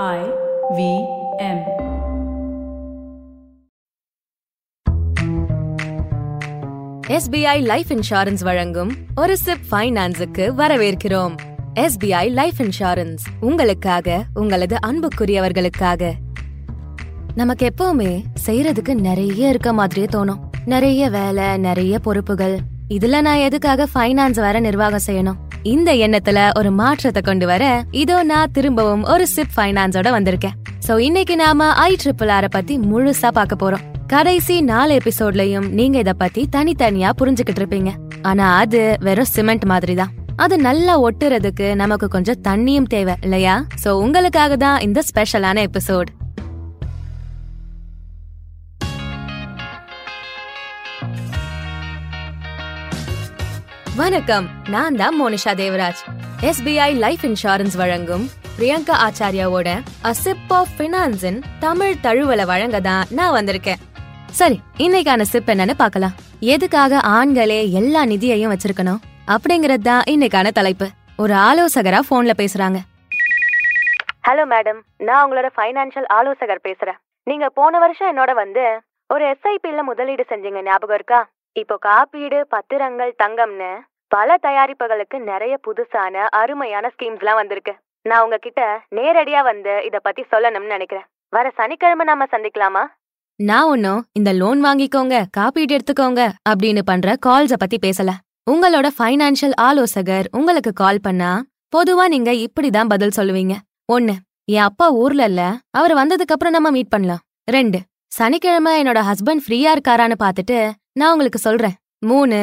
I V M. SBI life insurance வழங்கும் ஒரு chip ஃபைனான்ஸுக்கு வரவேற்கிறோம். எஸ்பிஐ லைஃப் இன்சூரன்ஸ் உங்களுக்காக உங்களது அன்புக்குரியவர்களுக்காக. நமக்கு எப்பவுமே செய்யறதுக்கு நிறைய இருக்க மாதிரியே தோணும். நிறைய வேலை நிறைய பொறுப்புகள். இதுல நான் எதுக்காக ஃபைனான்ஸ் வேற நிர்வாகம் செய்யணும்? இந்த எண்ணத்துல ஒரு மாற்றத்தை கொண்டு வர இதோ நான் திரும்பவும் ஒரு சிப் ஃபைனான்ஸோட வந்திருக்கேன். சோ இன்னைக்கு நாம ஐ ட்ரிபிள் ஆர பத்தி முழுசா பார்க்க போறோம். கடைசி நாலு எபிசோட்லயும் நீங்க இத பத்தி தனித்தனியா புரிஞ்சுக்கிட்டு இருப்பீங்க. ஆனா அது வெறும் சிமெண்ட் மாதிரி தான் அது நல்லா ஒட்டுறதுக்கு நமக்கு கொஞ்சம் தண்ணியும் தேவை இல்லையா? சோ உங்களுக்காக தான் இந்த ஸ்பெஷலான எபிசோட். வணக்கம் நான் தான் Monisha Devaraj. SBI life insurance வழங்கும் பிரியங்கா ஆச்சாரியாவோட அசிப் ஆஃப் பினான்ஸின் தமிழ் தழுவலை வழங்க தான் நான் வந்திருக்கேன். சரி இன்னைக்கான சிப் என்னன்னு பார்க்கலாம். எதுக்காக ஆண்களே எல்லா நிதியையும் வச்சிருக்கணும்? அப்படிங்கறது தான் இன்னைக்கான தலைப்பு. ஒரு ஆலோசகரா போன்ல பேசுறாங்க. ஹலோ மேடம் நான் உங்களோட ஃபைனான்ஷியல் ஆலோசகர் பேசுறேன். நீங்க போன வருஷம் என்னோட வந்து ஒரு எஸ்ஐபில முதலீடு செஞ்சீங்க ஞாபகம் இருக்கா? இப்போ காப்பீடு பத்திரங்கள் தங்கம்னு. பல தயாரிப்புகளுக்கு நிறைய புதுசான அருமையான ஸ்கீம்ஸ்லாம் வந்திருக்கு. நான் உங்ககிட்ட நேரடியா வந்து இத பத்தி சொல்லணும்னு நினைக்கிறேன். வர சனிக்கிழமை நாம சந்திக்கலாமா? நான் ஒன்னும் இந்த லோன் வாங்கிக்கோங்க காப்பீடு எடுத்துக்கோங்க அப்படின்னு பண்ற கால்ஸ பத்தி பேசல. உங்களோட ஃபைனான்ஷியல் ஆலோசகர் உங்களுக்கு கால் பண்ணா பொதுவா நீங்க இப்படிதான் பதில் சொல்லுவீங்க. ஒன்னு என் அப்பா ஊர்ல இல்ல அவர் வந்ததுக்கு அப்புறம் நம்ம மீட் பண்ணலாம். ரெண்டு சனிக்கிழமை என்னோட ஹஸ்பண்ட் ஃப்ரீயா இருக்காரான்னு பாத்துட்டு நான் உங்களுக்கு சொல்றேன். மூணு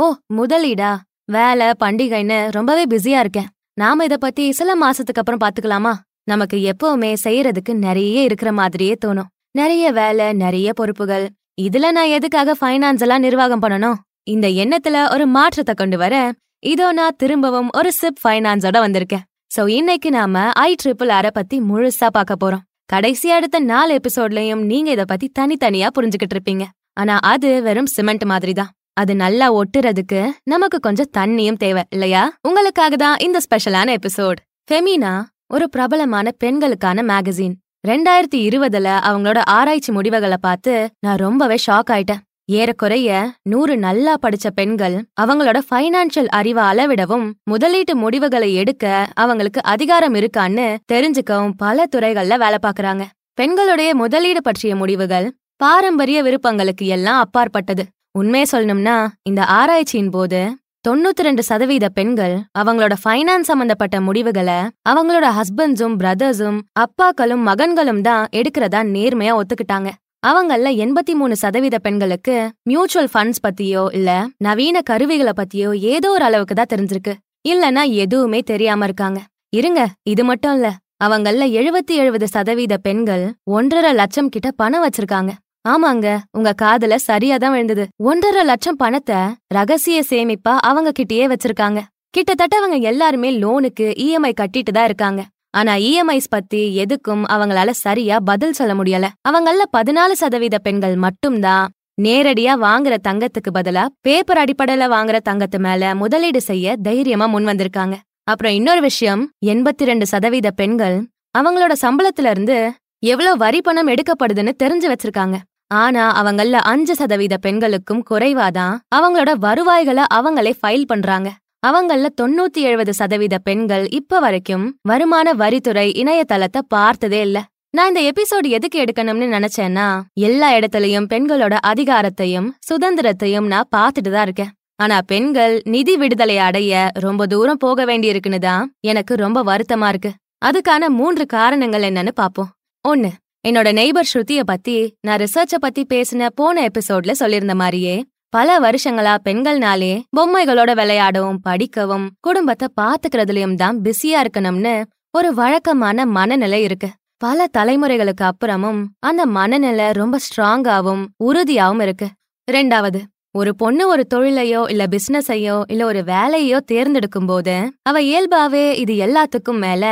ஓ முதலீடா? வேலை பண்டிகைன்னு ரொம்பவே பிஸியா இருக்கேன். நாம இத பத்தி சில மாசத்துக்கு அப்புறம் பாத்துக்கலாமா? நமக்கு எப்பவுமே செய்யறதுக்கு நிறைய இருக்கிற மாதிரியே தோணும். நிறைய வேலை நிறைய பொறுப்புகள். இதுல நான் எதுக்காக ஃபைனான்ஸ் எல்லாம் நிர்வாகம் பண்ணணும்? இந்த எண்ணத்துல ஒரு மாற்றத்தை கொண்டு வர இதோ நான் திரும்பவும் ஒரு சிப் ஃபைனான்ஸோட வந்திருக்கேன். சோ இன்னைக்கு நாம ஐ ட்ரிபிள் ஆர பத்தி முழுசா பார்க்க போறோம். கடைசி அடுத்த நாலு எபிசோட்லயும் நீங்க இத பத்தி தனித்தனியா புரிஞ்சுகிட்டு இருப்பீங்க. ஆனா அது வெறும் சிமெண்ட் மாதிரி தான். அது நல்லா ஒட்டுறதுக்கு நமக்கு கொஞ்சம் தண்ணியும் தேவை இல்லையா? உங்களுக்காக தான் இந்த ஸ்பெஷலான எபிசோட். ஃபெமினா ஒரு பிரபலமான பெண்களுக்கான மேகசின் ரெண்டாயிரத்தி இருபதுல அவங்களோட ஆராய்ச்சி முடிவுகளை பார்த்து நான் ரொம்பவே ஷாக் ஆயிட்டேன். ஏறக்குறைய நூறு நல்லா படிச்ச பெண்கள் அவங்களோட ஃபைனான்சியல் அறிவை அளவிடவும் முதலீட்டு முடிவுகளை எடுக்க அவங்களுக்கு அதிகாரம் இருக்கான்னு தெரிஞ்சுக்கவும் பல துறைகள்ல வேலை பார்க்கறாங்க. பெண்களுடைய முதலீடு பற்றிய முடிவுகள் பாரம்பரிய விருப்பங்களுக்கு எல்லாம் அப்பாற்பட்டது. உண்மையை சொல்லணும்னா இந்த ஆராய்ச்சியின் போது தொண்ணூத்தி ரெண்டு சதவீத பெண்கள் அவங்களோட ஃபைனான்ஸ் சம்பந்தப்பட்ட முடிவுகளை அவங்களோட ஹஸ்பண்ட்ஸும் பிரதர்ஸும் அப்பாக்களும் மகன்களும் தான் எடுக்கிறதா நேர்மையா ஒத்துக்கிட்டாங்க. அவங்கள எண்பத்தி மூணு சதவீத பெண்களுக்கு மியூச்சுவல் ஃபண்ட்ஸ் பத்தியோ இல்ல நவீன கருவிகளை பத்தியோ ஏதோ ஒரு அளவுக்கு தான் தெரிஞ்சிருக்கு. இல்லனா எதுவுமே தெரியாம இருக்காங்க. இருங்க இது மட்டும் இல்ல அவங்கள எழுபத்தி எழுபது சதவீத பெண்கள் ஒன்றரை லட்சம் கிட்ட பணம் வச்சிருக்காங்க. ஆமாங்க உங்க காதுல சரியா தான் விழுந்தது. ஒன்றரை லட்சம் பணத்தை ரகசிய சேமிப்பா அவங்க கிட்டயே வச்சிருக்காங்க. கிட்டத்தட்ட அவங்க எல்லாருமே லோனுக்கு இஎம்ஐ கட்டிட்டு தான் இருக்காங்க. ஆனா இஎம்ஐஸ் பத்தி எதுக்கும் அவங்களால சரியா பதில் சொல்ல முடியல. அவங்கள பதினாலு சதவீத பெண்கள் மட்டும்தான் நேரடியா வாங்குற தங்கத்துக்கு பதிலா பேப்பர் அடிப்படையில வாங்குற தங்கத்து மேல முதலீடு செய்ய தைரியமா முன் வந்திருக்காங்க. அப்புறம் இன்னொரு விஷயம் எண்பத்தி ரெண்டு சதவீத பெண்கள் அவங்களோட சம்பளத்துல இருந்து எவ்வளவு வரி பணம் எடுக்கப்படுதுன்னு தெரிஞ்சு வச்சிருக்காங்க. ஆனா அவங்கள அஞ்சு சதவீத பெண்களுக்கும் குறைவாதான் அவங்களோட வருவாய்களை அவங்களே ஃபைல் பண்றாங்க. அவங்கள தொண்ணூத்தி எழுபது சதவீத பெண்கள் இப்ப வரைக்கும் வருமான வரித்துறை இணையதளத்தை பார்த்ததே இல்ல. நான் இந்த எபிசோடு எதுக்கு எடுக்கணும்னு நினைச்சேன்னா எல்லா இடத்துலயும் பெண்களோட அதிகாரத்தையும் சுதந்திரத்தையும் நான் பார்த்துட்டு தான் இருக்கேன். ஆனா பெண்கள் நிதி விடுதலை அடைய ரொம்ப தூரம் போக வேண்டியிருக்குன்னு தான் எனக்கு ரொம்ப வருத்தமா இருக்கு. அதுக்கான மூன்று காரணங்கள் என்னன்னு பாப்போம் ஒன்னு என்னோட நெய்பர் ஸ்ருதிய பத்தி நான் ரிசர்ச்ச பத்தி பேசின போன எபிசோட்ல சொல்லியிருந்த மாதிரியே பல வருஷங்களா பெண்கள்னாலே பொம்மைகளோட விளையாடவும் படிக்கவும் குடும்பத்தை பாத்துக்கிறதுலயும் தான் பிஸியா இருக்கணும்னு ஒரு வழக்கமான மனநிலை இருக்கு. பல தலைமுறைகளுக்கு அப்புறமும் அந்த மனநிலை ரொம்ப ஸ்ட்ராங்காவும் உறுதியாவும் இருக்கு. ரெண்டாவது ஒரு பொண்ணு ஒரு தொழிலையோ இல்ல பிசினஸையோ இல்ல ஒரு வேலையோ தேர்ந்தெடுக்கும் போது அவ இயல்பாவே இது எல்லாத்துக்கும் மேல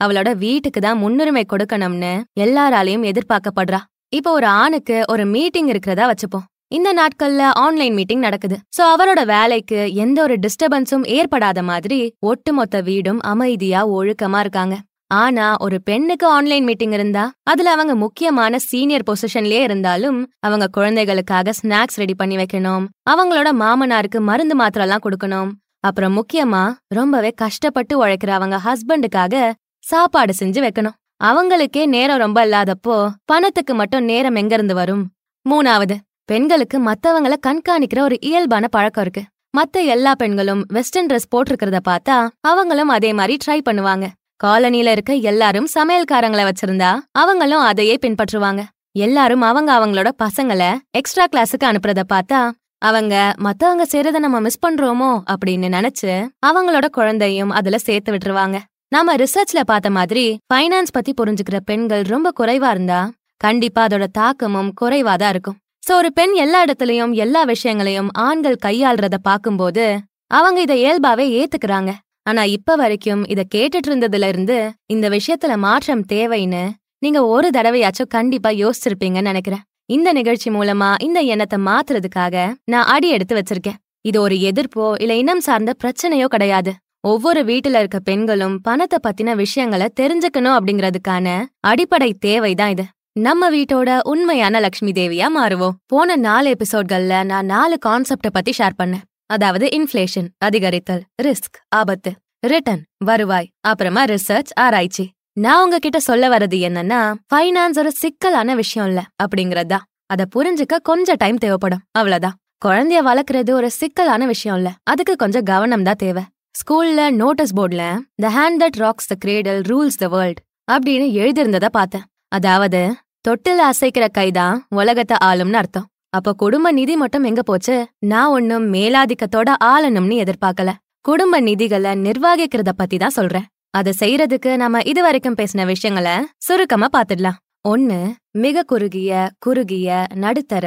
அவளோட வீட்டுக்கு தான் முன்னுரிமை கொடுக்கணும்னு எல்லாராலையும் எதிர்பார்க்கப்படுறா. இப்போ ஒரு ஆணுக்கு ஒரு மீட்டிங் இருக்கிறதா வச்சுப்போம். இந்த நாட்கள்ல ஆன்லைன் மீட்டிங் நடக்குது. சோ அவரோட வேலைக்கு எந்த ஒரு டிஸ்டர்பன்ஸும் ஏற்படாத மாதிரி ஒட்டுமொத்த வீடும் அமைதியா ஒழுக்கமா இருக்காங்க. ஆனா ஒரு பெண்ணுக்கு ஆன்லைன் மீட்டிங் இருந்தா அதுல அவங்க முக்கியமான சீனியர் பொசிஷன்லயே இருந்தாலும் அவங்க குழந்தைகளுக்காக ஸ்நாக்ஸ் ரெடி பண்ணி வைக்கணும். அவங்களோட மாமனாருக்கு மருந்து மாத்திரைலாம் கொடுக்கணும். அப்புறம் முக்கியமா ரொம்பவே கஷ்டப்பட்டு உழைக்கிற அவங்க ஹஸ்பண்டுக்காக சாப்பாடு செஞ்சு வைக்கணும். அவங்களுக்கே நேரம் ரொம்ப இல்லாதப்போ பணத்துக்கு மட்டும் நேரம் எங்க இருந்து வரும்? மூணாவது பெண்களுக்கு மத்தவங்கள கண்காணிக்கிற ஒரு இயல்பான பழக்கம் இருக்கு. மத்த எல்லா பெண்களும் வெஸ்டர்ன் ட்ரெஸ் போட்டிருக்கிறத பார்த்தா அவங்களும் அதே மாதிரி ட்ரை பண்ணுவாங்க. காலனில இருக்க எல்லாரும் சமையல்காரங்கள வச்சிருந்தா அவங்களும் அதையே பின்பற்றுவாங்க. எல்லாரும் அவங்க அவங்களோட பசங்கள எக்ஸ்ட்ரா கிளாஸுக்கு அனுப்புறத பார்த்தா அவங்க மத்தவங்க செய்யறத நம்ம மிஸ் பண்றோமோ அப்படின்னு நினைச்சு அவங்களோட குழந்தையும் அதுல சேர்த்து விட்டுருவாங்க. நாம ரிசர்ச்ல பார்த்த மாதிரி ஃபைனான்ஸ் பத்தி புரிஞ்சுக்கிற பெண்கள் ரொம்ப குறைவா இருந்தா கண்டிப்பா அதோட தாக்கமும் குறைவா தான் இருக்கும். சோ ஒரு பெண் எல்லா இடத்துலயும் எல்லா விஷயங்களையும் ஆண்கள் கையாள்றத பாக்கும்போது அவங்க இத இயல்பாவே ஏத்துக்கிறாங்க. ஆனா இப்ப வரைக்கும் இத கேட்டுட்டு இருந்ததுல இருந்து இந்த விஷயத்துல மாற்றம் தேவைன்னு நீங்க ஒரு தடவையாச்சும் கண்டிப்பா யோசிச்சிருப்பீங்கன்னு நினைக்கிறேன். இந்த நிகழ்ச்சி மூலமா இந்த எண்ணத்தை மாத்துறதுக்காக நான் அடி எடுத்து வச்சிருக்கேன். இது ஒரு எதிர்ப்போ இல்ல இனம் சார்ந்த பிரச்சனையோ கிடையாது. ஒவ்வொரு வீட்டுல இருக்க பெண்களும் பணத்தை பத்தின விஷயங்களை தெரிஞ்சுக்கணும் அப்படிங்கறதுக்கான அடிப்படை தேவைதான் இது. நம்ம வீட்டோட உண்மையான லக்ஷ்மி தேவியா மாறுவோம். போன நாலு எபிசோட்கள்ல நான் நாலு கான்செப்ட பத்தி ஷேர் பண்ணேன். அதாவது இன்ஃப்ளேஷன் அதிகரித்தல் ரிஸ்க் ஆபத்து ரிட்டர்ன் வருவாய் அப்புறமா ரிசர்ச் ஆராய்ச்சி. நான் உங்ககிட்ட சொல்ல வர்றது என்னன்னா ஃபைனான்ஸ் ஒரு சிக்கலான விஷயம் இல்ல அப்படிங்கறதா அத புரிஞ்சுக்க கொஞ்சம் டைம் தேவைப்படும். அவ்வளவுதான். குழந்தைய வளர்க்கறது ஒரு சிக்கலான விஷயம் இல்ல. அதுக்கு கொஞ்சம் கவனம் தான் தேவை. ஸ்கூல்ல நோட்டீஸ் போர்டுல the hand that rocks the cradle rules the world அப்படின்னு எழுதியிருந்ததை பார்த்தேன். அதாவது தொட்டில் அசைக்கிற கைதான் உலகத்தை ஆளும்னு அர்த்தம். அப்ப குடும்ப நிதி மட்டும் எங்க போச்சு? நான் ஒன்னும் மேலாதிக்கத்தோட ஆளணும்னு எதிர்பார்க்கல. குடும்ப நிதிகளை நிர்வாகிக்கிறத பத்தி தான் சொல்றேன். அதை செய்யறதுக்கு நாம இதுவரைக்கும் பேசின விஷயங்களை சுருக்கமா பாத்துடலாம் ஒன்னு மிக குறுகிய குறுகிய நடுத்தர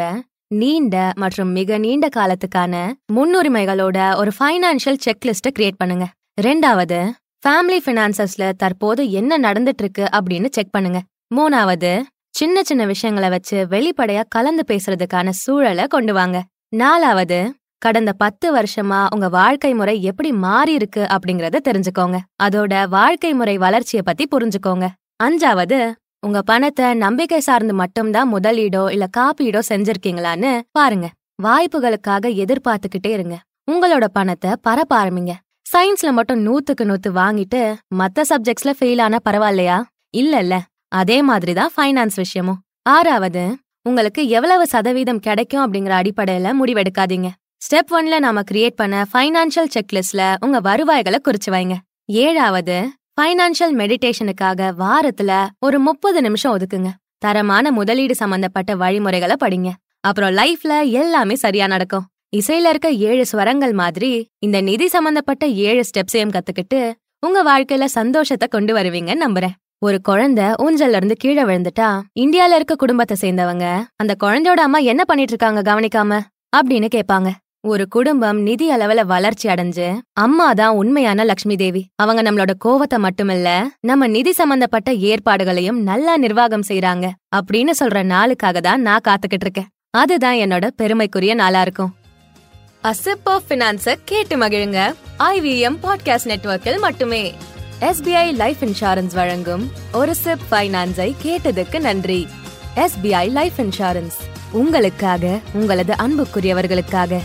நீண்ட மற்றும் மிக நீண்ட காலத்துக்கான முன்னுரிமைகளோட ஒரு ஃபைனான்ஷியல் செக்லிஸ்ட கிரியேட் பண்ணுங்க. ரெண்டாவது ஃபேமிலி ஃபினான்சஸ்ல தற்போது என்ன நடந்துட்டு இருக்கு அப்படின்னு செக் பண்ணுங்க. மூணாவது சின்ன சின்ன விஷயங்களை வச்சு வெளிப்படையா கலந்து பேசுறதுக்கான சூழலை கொண்டு வாங்க. நாலாவது கடந்த பத்து வருஷமா உங்க வாழ்க்கை முறை எப்படி மாறி இருக்கு அப்படிங்கறத தெரிஞ்சுக்கோங்க. அதோட வாழ்க்கை முறை வளர்ச்சிய பத்தி புரிஞ்சுக்கோங்க. அஞ்சாவது உங்க பணத்தை நம்பிக்கை சார்ந்து மட்டும்தான் முதலீடோ இல்ல காப்பீடோ செஞ்சிருக்கீங்களான்னு பாருங்க. வாய்ப்புகளுக்காக எதிர்பார்த்துக்கிட்டே இருங்க. உங்களோட பணத்தை பரப்ப ஆரம்பிங்க. சயின்ஸ்ல மட்டும் நூத்துக்கு நூத்து வாங்கிட்டு மத்த சப்ஜெக்ட்ஸ்ல ஃபெயில் ஆனா பரவாயில்லையா? இல்ல இல்ல அதே மாதிரி தான் ஃபைனான்ஸ் விஷயமும். ஆறாவது உங்களுக்கு எவ்வளவு சதவீதம் கிடைக்கும் அப்படிங்கிற அடிப்படையில முடிவெடுக்காதீங்க. ஸ்டெப் ஒன்ல நாம கிரியேட் பண்ண ஃபைனான்ஷியல் செக்லிஸ்ட்ல உங்க வருவாய்களை குறிச்சு வைங்க. ஏழாவது ஃபைனான்ஷியல் மெடிடேஷனுக்காக வாரத்துல ஒரு முப்பது நிமிஷம் ஒதுக்குங்க. தரமான முதலீடு சம்பந்தப்பட்ட வழிமுறைகளை படிங்க. அப்புறம் லைஃப்ல எல்லாமே சரியா நடக்கும். இசையில இருக்க ஏழு ஸ்வரங்கள் மாதிரி இந்த நிதி சம்பந்தப்பட்ட ஏழு ஸ்டெப்ஸையும் கத்துக்கிட்டு உங்க வாழ்க்கையில சந்தோஷத்தை கொண்டு வருவீங்கன்னு நம்புறேன். ஒரு குழந்தை ஊஞ்சல்ல இருந்து கீழே விழுந்துட்டா இந்தியால இருக்க குடும்பத்தை சேர்ந்தவங்க அந்த குழந்தையோட அம்மா என்ன பண்ணிட்டு இருக்காங்க கவனிக்காம? அப்படின்னு கேட்பாங்க. ஒரு குடும்பம் நிதி அளவுல வளர்ச்சி அடைஞ்சு அம்மா தான் உண்மையான லக்ஷ்மி தேவி. அவங்க நம்மளோட கோவத்தை மட்டுமில்ல நம்ம நிதி சம்பந்தப்பட்ட ஏற்பாடுகளையும் நல்லா நிர்வாகம் செய்யறாங்க அப்படின்னு சொல்ற நாளுக்காக தான் நான் காத்துக்கிட்டு இருக்கேன். அதுதான் என்னோட பெருமைக்குரிய நாளா இருக்கும். அசிப் ஆஃப் பினான்ஸ கேட்டு மகிழுங்க. ஐவிஎம் பாட்காஸ்ட் நெட்வொர்க்கில் மட்டுமே. எஸ்பிஐ லைஃப் இன்சூரன்ஸ் வழங்கும் ஒரு சிப் ஃபைனான்ஸை கேட்டதுக்கு நன்றி. எஸ்பிஐ லைஃப் இன்சூரன்ஸ் உங்களுக்காக உங்களது அன்புக்குரியவர்களுக்காக.